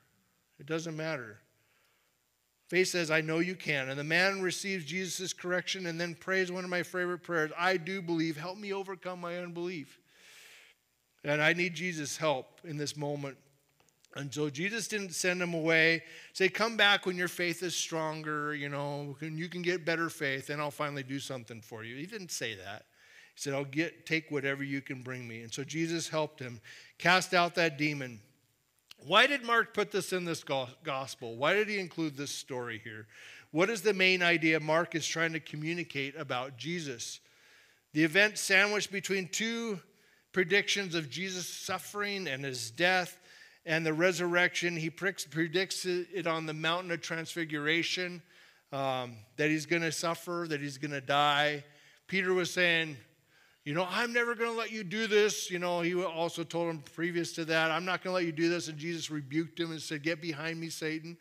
It doesn't matter. Faith says, I know you can. And the man receives Jesus' correction and then prays one of my favorite prayers I do believe. Help me overcome my unbelief. And I need Jesus' help in this moment. And so Jesus didn't send him away, say, Come back when your faith is stronger, you know, you can get better faith, and I'll finally do something for you. He didn't say that. He said, I'll get take whatever you can bring me. And so Jesus helped him cast out that demon. Why did Mark put this in this gospel? Why did he include this story here? What is the main idea Mark is trying to communicate about Jesus? The event sandwiched between two predictions of Jesus' suffering and his death and the resurrection. He predicts it on the mountain of transfiguration um, that he's going to suffer, that he's going to die. Peter was saying, you know, I'm never going to let you do this. You know, he also told him previous to that, I'm not going to let you do this. And Jesus rebuked him and said, Get behind me, Satan.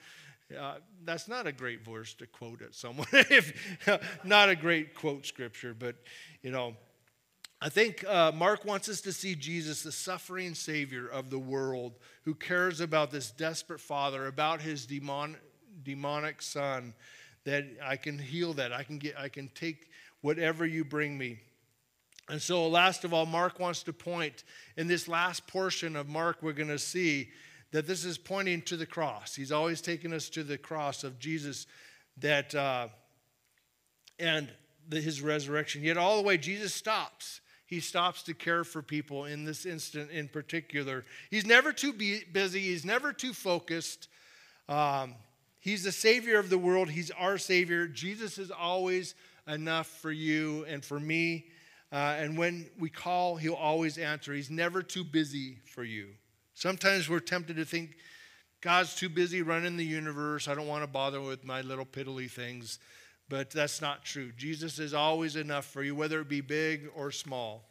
Uh, that's not a great verse to quote at someone. if, not a great quote scripture, but, you know, I think uh, Mark wants us to see Jesus, the suffering Savior of the world, who cares about this desperate father, about his demon, demonic son, that I can heal that. I can, get, I can take whatever you bring me. And so, last of all, Mark wants to point in this last portion of Mark, we're going to see that this is pointing to the cross. He's always taken us to the cross of Jesus that uh, and the, his resurrection. Yet, all the way, Jesus stops. He stops to care for people in this instant in particular. He's never too busy, he's never too focused. Um, he's the Savior of the world, He's our Savior. Jesus is always enough for you and for me. Uh, and when we call, he'll always answer. He's never too busy for you. Sometimes we're tempted to think God's too busy running the universe. I don't want to bother with my little piddly things. But that's not true. Jesus is always enough for you, whether it be big or small.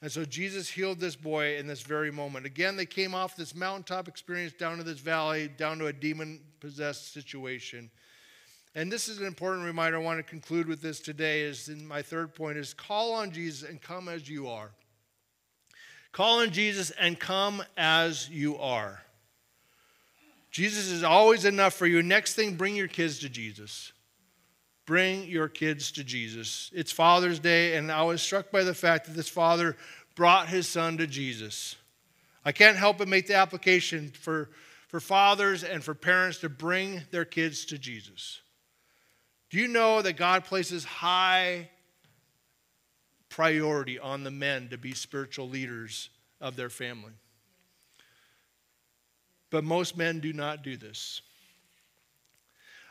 And so Jesus healed this boy in this very moment. Again, they came off this mountaintop experience down to this valley, down to a demon possessed situation. And this is an important reminder. I want to conclude with this today. Is in my third point is call on Jesus and come as you are. Call on Jesus and come as you are. Jesus is always enough for you. Next thing, bring your kids to Jesus. Bring your kids to Jesus. It's Father's Day, and I was struck by the fact that this father brought his son to Jesus. I can't help but make the application for, for fathers and for parents to bring their kids to Jesus. Do you know that God places high priority on the men to be spiritual leaders of their family? But most men do not do this.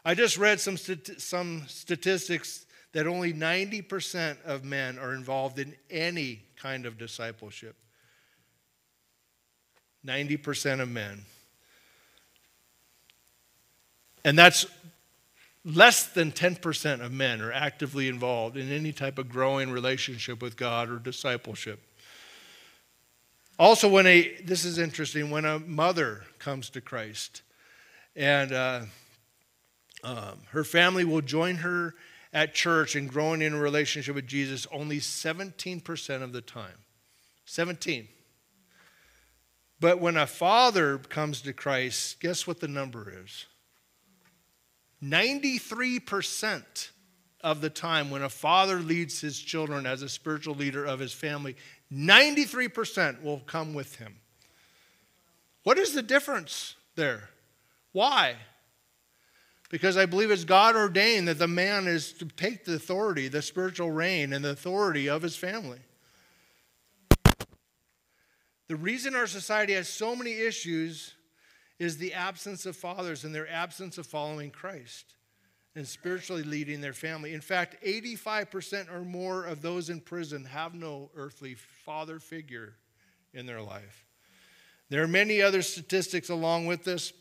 I just read some, some statistics that only 90% of men are involved in any kind of discipleship. 90% of men. And that's less than 10% of men are actively involved in any type of growing relationship with God or discipleship. Also, when a, this is interesting, when a mother comes to Christ and uh, um, her family will join her at church and growing in a relationship with Jesus only 17% of the time. 17. But when a father comes to Christ, guess what the number is? 93% of the time when a father leads his children as a spiritual leader of his family, 93% will come with him. What is the difference there? Why? Because I believe it's God ordained that the man is to take the authority, the spiritual reign, and the authority of his family. The reason our society has so many issues is the absence of fathers and their absence of following Christ and spiritually leading their family. In fact, 85% or more of those in prison have no earthly father figure in their life. There are many other statistics along with this,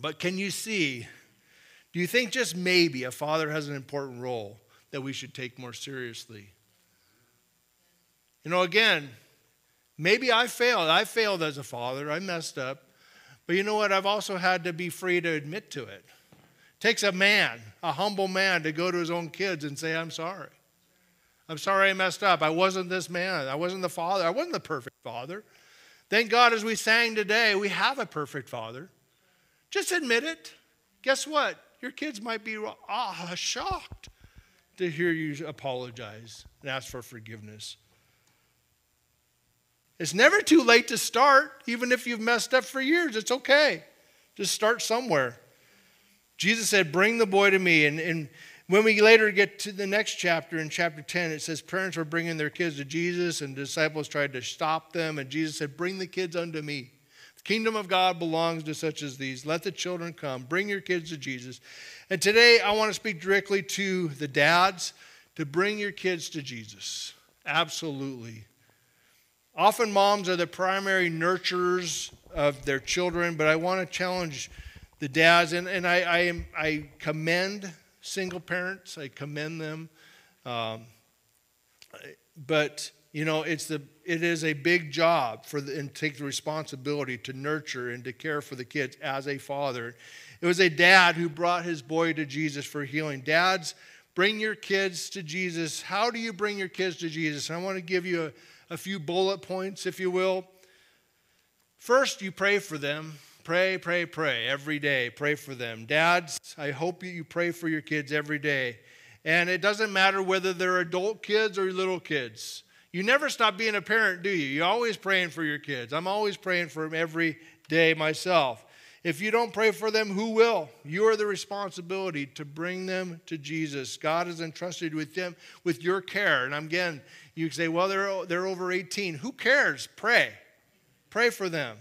but can you see? Do you think just maybe a father has an important role that we should take more seriously? You know, again, maybe I failed. I failed as a father, I messed up. But you know what? I've also had to be free to admit to it. it takes a man, a humble man, to go to his own kids and say, I'm sorry. I'm sorry I messed up. I wasn't this man. I wasn't the father. I wasn't the perfect father. Thank God, as we sang today, we have a perfect father. Just admit it. Guess what? Your kids might be ah, shocked to hear you apologize and ask for forgiveness. It's never too late to start, even if you've messed up for years. It's okay. Just start somewhere. Jesus said, Bring the boy to me. And, and when we later get to the next chapter, in chapter 10, it says parents were bringing their kids to Jesus, and disciples tried to stop them. And Jesus said, Bring the kids unto me. Kingdom of God belongs to such as these. Let the children come. Bring your kids to Jesus. And today, I want to speak directly to the dads to bring your kids to Jesus. Absolutely. Often, moms are the primary nurturers of their children, but I want to challenge the dads, and, and I, I, am, I commend single parents, I commend them. Um, but, you know, it's the, it is a big job for the, and take the responsibility to nurture and to care for the kids as a father. It was a dad who brought his boy to Jesus for healing. Dads, bring your kids to Jesus. How do you bring your kids to Jesus? I want to give you a, a few bullet points, if you will. First, you pray for them. Pray, pray, pray every day. Pray for them. Dads, I hope you pray for your kids every day. And it doesn't matter whether they're adult kids or little kids. You never stop being a parent, do you? You're always praying for your kids. I'm always praying for them every day myself. If you don't pray for them, who will? You are the responsibility to bring them to Jesus. God has entrusted with them with your care. And again, you say, well, they're, they're over 18. Who cares? Pray. Pray for them.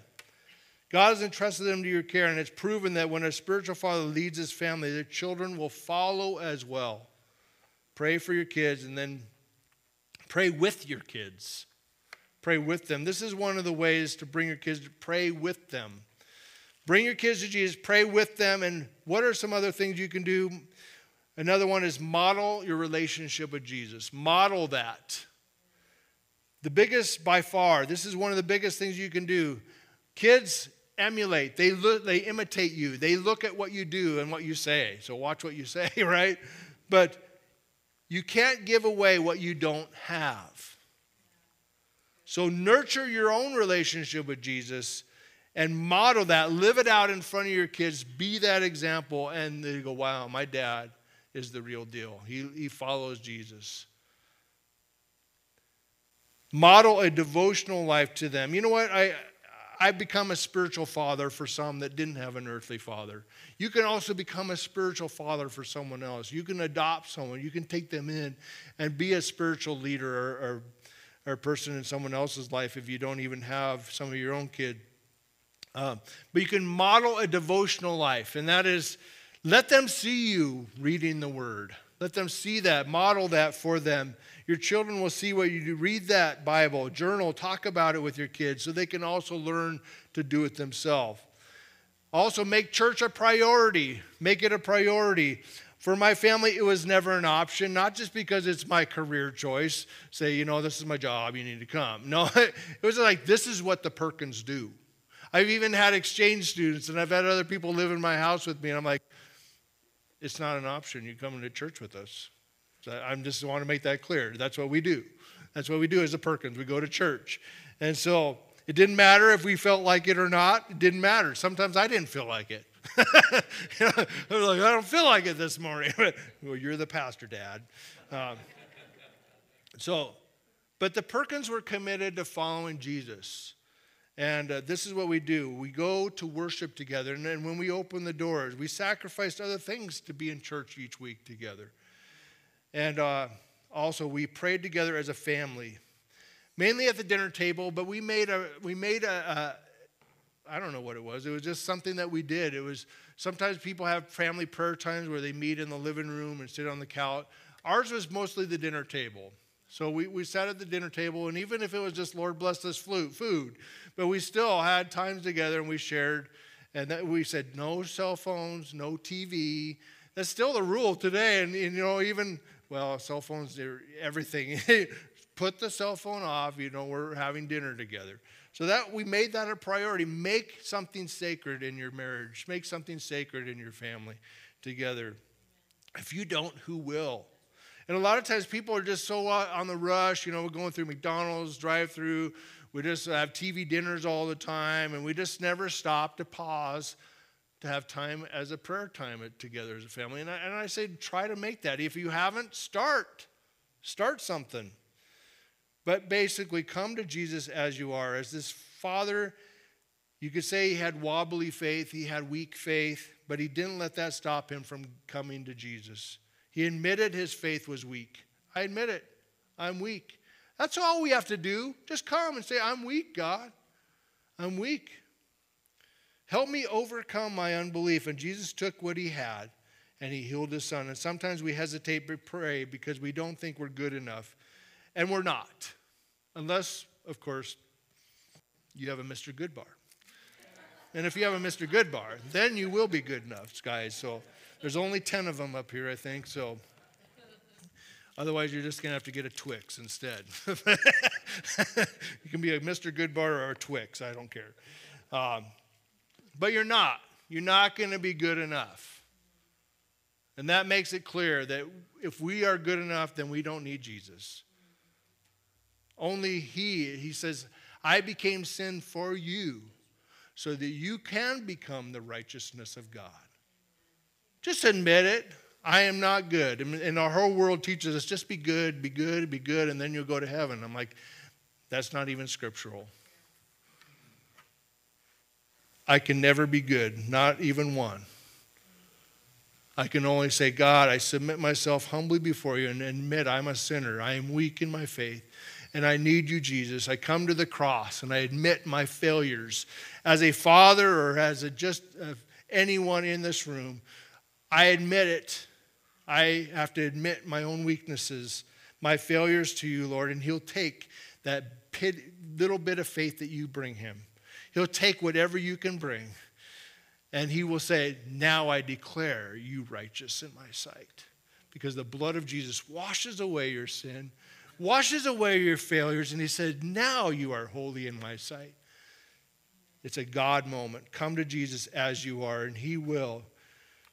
God has entrusted them to your care, and it's proven that when a spiritual father leads his family, their children will follow as well. Pray for your kids and then pray with your kids. Pray with them. This is one of the ways to bring your kids to pray with them. Bring your kids to Jesus, pray with them, and what are some other things you can do? Another one is model your relationship with Jesus. Model that. The biggest by far, this is one of the biggest things you can do. Kids emulate, they, look, they imitate you, they look at what you do and what you say. So watch what you say, right? But you can't give away what you don't have. So nurture your own relationship with Jesus and model that, live it out in front of your kids, be that example, and they go, wow, my dad is the real deal. He, he follows Jesus model a devotional life to them. You know what? I, I've become a spiritual father for some that didn't have an earthly father. You can also become a spiritual father for someone else. You can adopt someone, you can take them in and be a spiritual leader or, or, or person in someone else's life if you don't even have some of your own kid. Um, but you can model a devotional life, and that is let them see you reading the word. Let them see that, model that for them. Your children will see what you do. Read that Bible, journal, talk about it with your kids so they can also learn to do it themselves. Also, make church a priority. Make it a priority. For my family, it was never an option, not just because it's my career choice. Say, you know, this is my job, you need to come. No, it was like, this is what the Perkins do. I've even had exchange students, and I've had other people live in my house with me, and I'm like, it's not an option. You come to church with us. So I just want to make that clear. That's what we do. That's what we do as a Perkins. We go to church. And so it didn't matter if we felt like it or not. It didn't matter. Sometimes I didn't feel like it. I was like, I don't feel like it this morning. well, you're the pastor, Dad. Um, so, but the Perkins were committed to following Jesus. And uh, this is what we do we go to worship together. And then when we open the doors, we sacrificed other things to be in church each week together. And uh, also, we prayed together as a family, mainly at the dinner table, but we made a, we made a, a I don't know what it was. It was just something that we did. It was sometimes people have family prayer times where they meet in the living room and sit on the couch. Ours was mostly the dinner table. So we, we sat at the dinner table, and even if it was just Lord bless this food, but we still had times together and we shared. And that we said no cell phones, no TV. That's still the rule today. And, and you know, even, well, cell phones, they're everything. Put the cell phone off, you know, we're having dinner together. So that we made that a priority. Make something sacred in your marriage, make something sacred in your family together. If you don't, who will? And a lot of times people are just so uh, on the rush. You know, we're going through McDonald's drive through. We just have TV dinners all the time, and we just never stop to pause to have time as a prayer time together as a family. And I, and I say, try to make that. If you haven't, start. Start something. But basically, come to Jesus as you are. As this father, you could say he had wobbly faith, he had weak faith, but he didn't let that stop him from coming to Jesus. He admitted his faith was weak. I admit it. I'm weak. That's all we have to do. Just come and say, I'm weak, God. I'm weak. Help me overcome my unbelief. And Jesus took what he had and he healed his son. And sometimes we hesitate to pray because we don't think we're good enough. And we're not. Unless, of course, you have a Mr. Goodbar. And if you have a Mr. Goodbar, then you will be good enough, guys. So there's only 10 of them up here, I think. So otherwise, you're just going to have to get a Twix instead. you can be a Mr. Goodbar or a Twix. I don't care. Um, but you're not. You're not going to be good enough. And that makes it clear that if we are good enough, then we don't need Jesus. Only He, He says, I became sin for you so that you can become the righteousness of God. Just admit it. I am not good. And our whole world teaches us just be good, be good, be good, and then you'll go to heaven. I'm like, that's not even scriptural. I can never be good, not even one. I can only say, God, I submit myself humbly before you and admit I'm a sinner. I am weak in my faith and I need you, Jesus. I come to the cross and I admit my failures. As a father or as a just uh, anyone in this room, I admit it. I have to admit my own weaknesses, my failures to you, Lord, and He'll take that pit, little bit of faith that you bring Him He'll take whatever you can bring and he will say, Now I declare you righteous in my sight. Because the blood of Jesus washes away your sin, washes away your failures, and he said, Now you are holy in my sight. It's a God moment. Come to Jesus as you are, and he will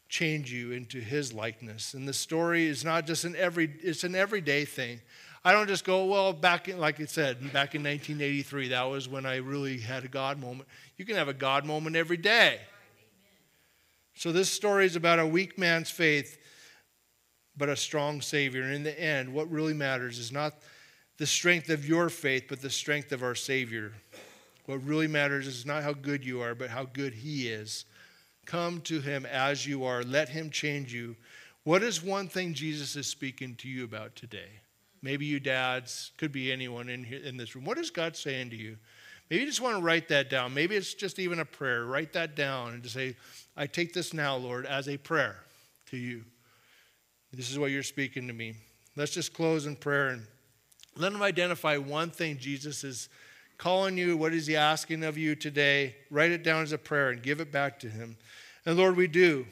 change you into his likeness. And the story is not just an every it's an everyday thing. I don't just go, well, back in, like I said, back in 1983, that was when I really had a God moment. You can have a God moment every day. So this story is about a weak man's faith, but a strong Savior. And in the end, what really matters is not the strength of your faith, but the strength of our Savior. What really matters is not how good you are, but how good He is. Come to Him as you are. Let Him change you. What is one thing Jesus is speaking to you about today? Maybe you dads, could be anyone in here in this room. What is God saying to you? Maybe you just want to write that down. Maybe it's just even a prayer. Write that down and to say, I take this now, Lord, as a prayer to you. This is what you're speaking to me. Let's just close in prayer and let him identify one thing Jesus is calling you. What is he asking of you today? Write it down as a prayer and give it back to him. And Lord, we do.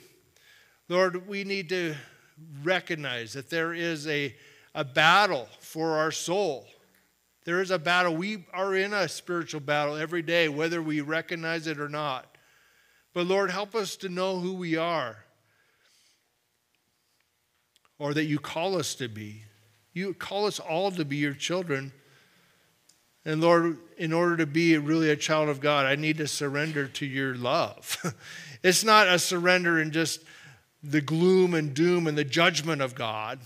Lord, we need to recognize that there is a a battle for our soul. There is a battle. We are in a spiritual battle every day, whether we recognize it or not. But Lord, help us to know who we are or that you call us to be. You call us all to be your children. And Lord, in order to be really a child of God, I need to surrender to your love. it's not a surrender in just the gloom and doom and the judgment of God.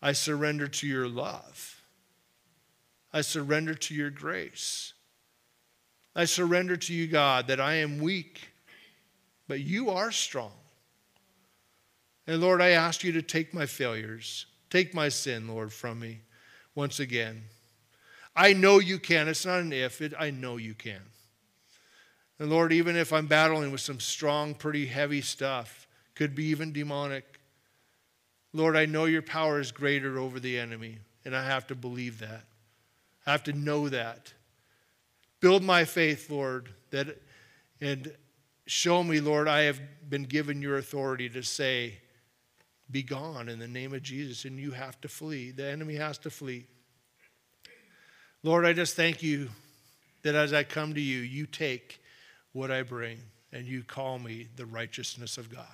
I surrender to your love. I surrender to your grace. I surrender to you, God, that I am weak, but you are strong. And Lord, I ask you to take my failures, take my sin, Lord, from me once again. I know you can. It's not an if, it, I know you can. And Lord, even if I'm battling with some strong, pretty heavy stuff, could be even demonic, Lord, I know your power is greater over the enemy, and I have to believe that. I have to know that. Build my faith, Lord, that and show me, Lord, I have been given your authority to say, Be gone in the name of Jesus, and you have to flee. The enemy has to flee. Lord, I just thank you that as I come to you, you take what I bring and you call me the righteousness of God.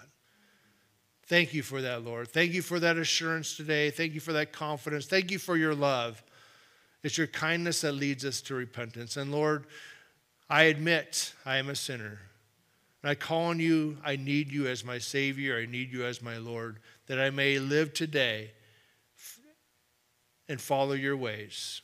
Thank you for that, Lord. Thank you for that assurance today. Thank you for that confidence. Thank you for your love. It's your kindness that leads us to repentance. And Lord, I admit I am a sinner. And I call on you, I need you as my Savior, I need you as my Lord, that I may live today and follow your ways.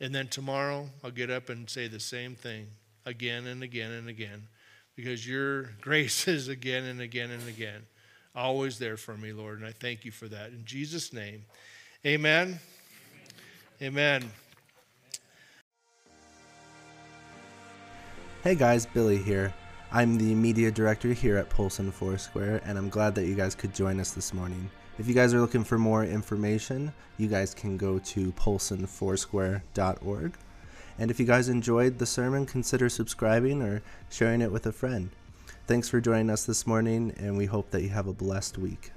And then tomorrow, I'll get up and say the same thing again and again and again because your grace is again and again and again always there for me, Lord. And I thank you for that. In Jesus' name, amen. Amen. Hey guys, Billy here. I'm the media director here at Polson Foursquare, and I'm glad that you guys could join us this morning. If you guys are looking for more information, you guys can go to polsonfoursquare.org. And if you guys enjoyed the sermon, consider subscribing or sharing it with a friend. Thanks for joining us this morning, and we hope that you have a blessed week.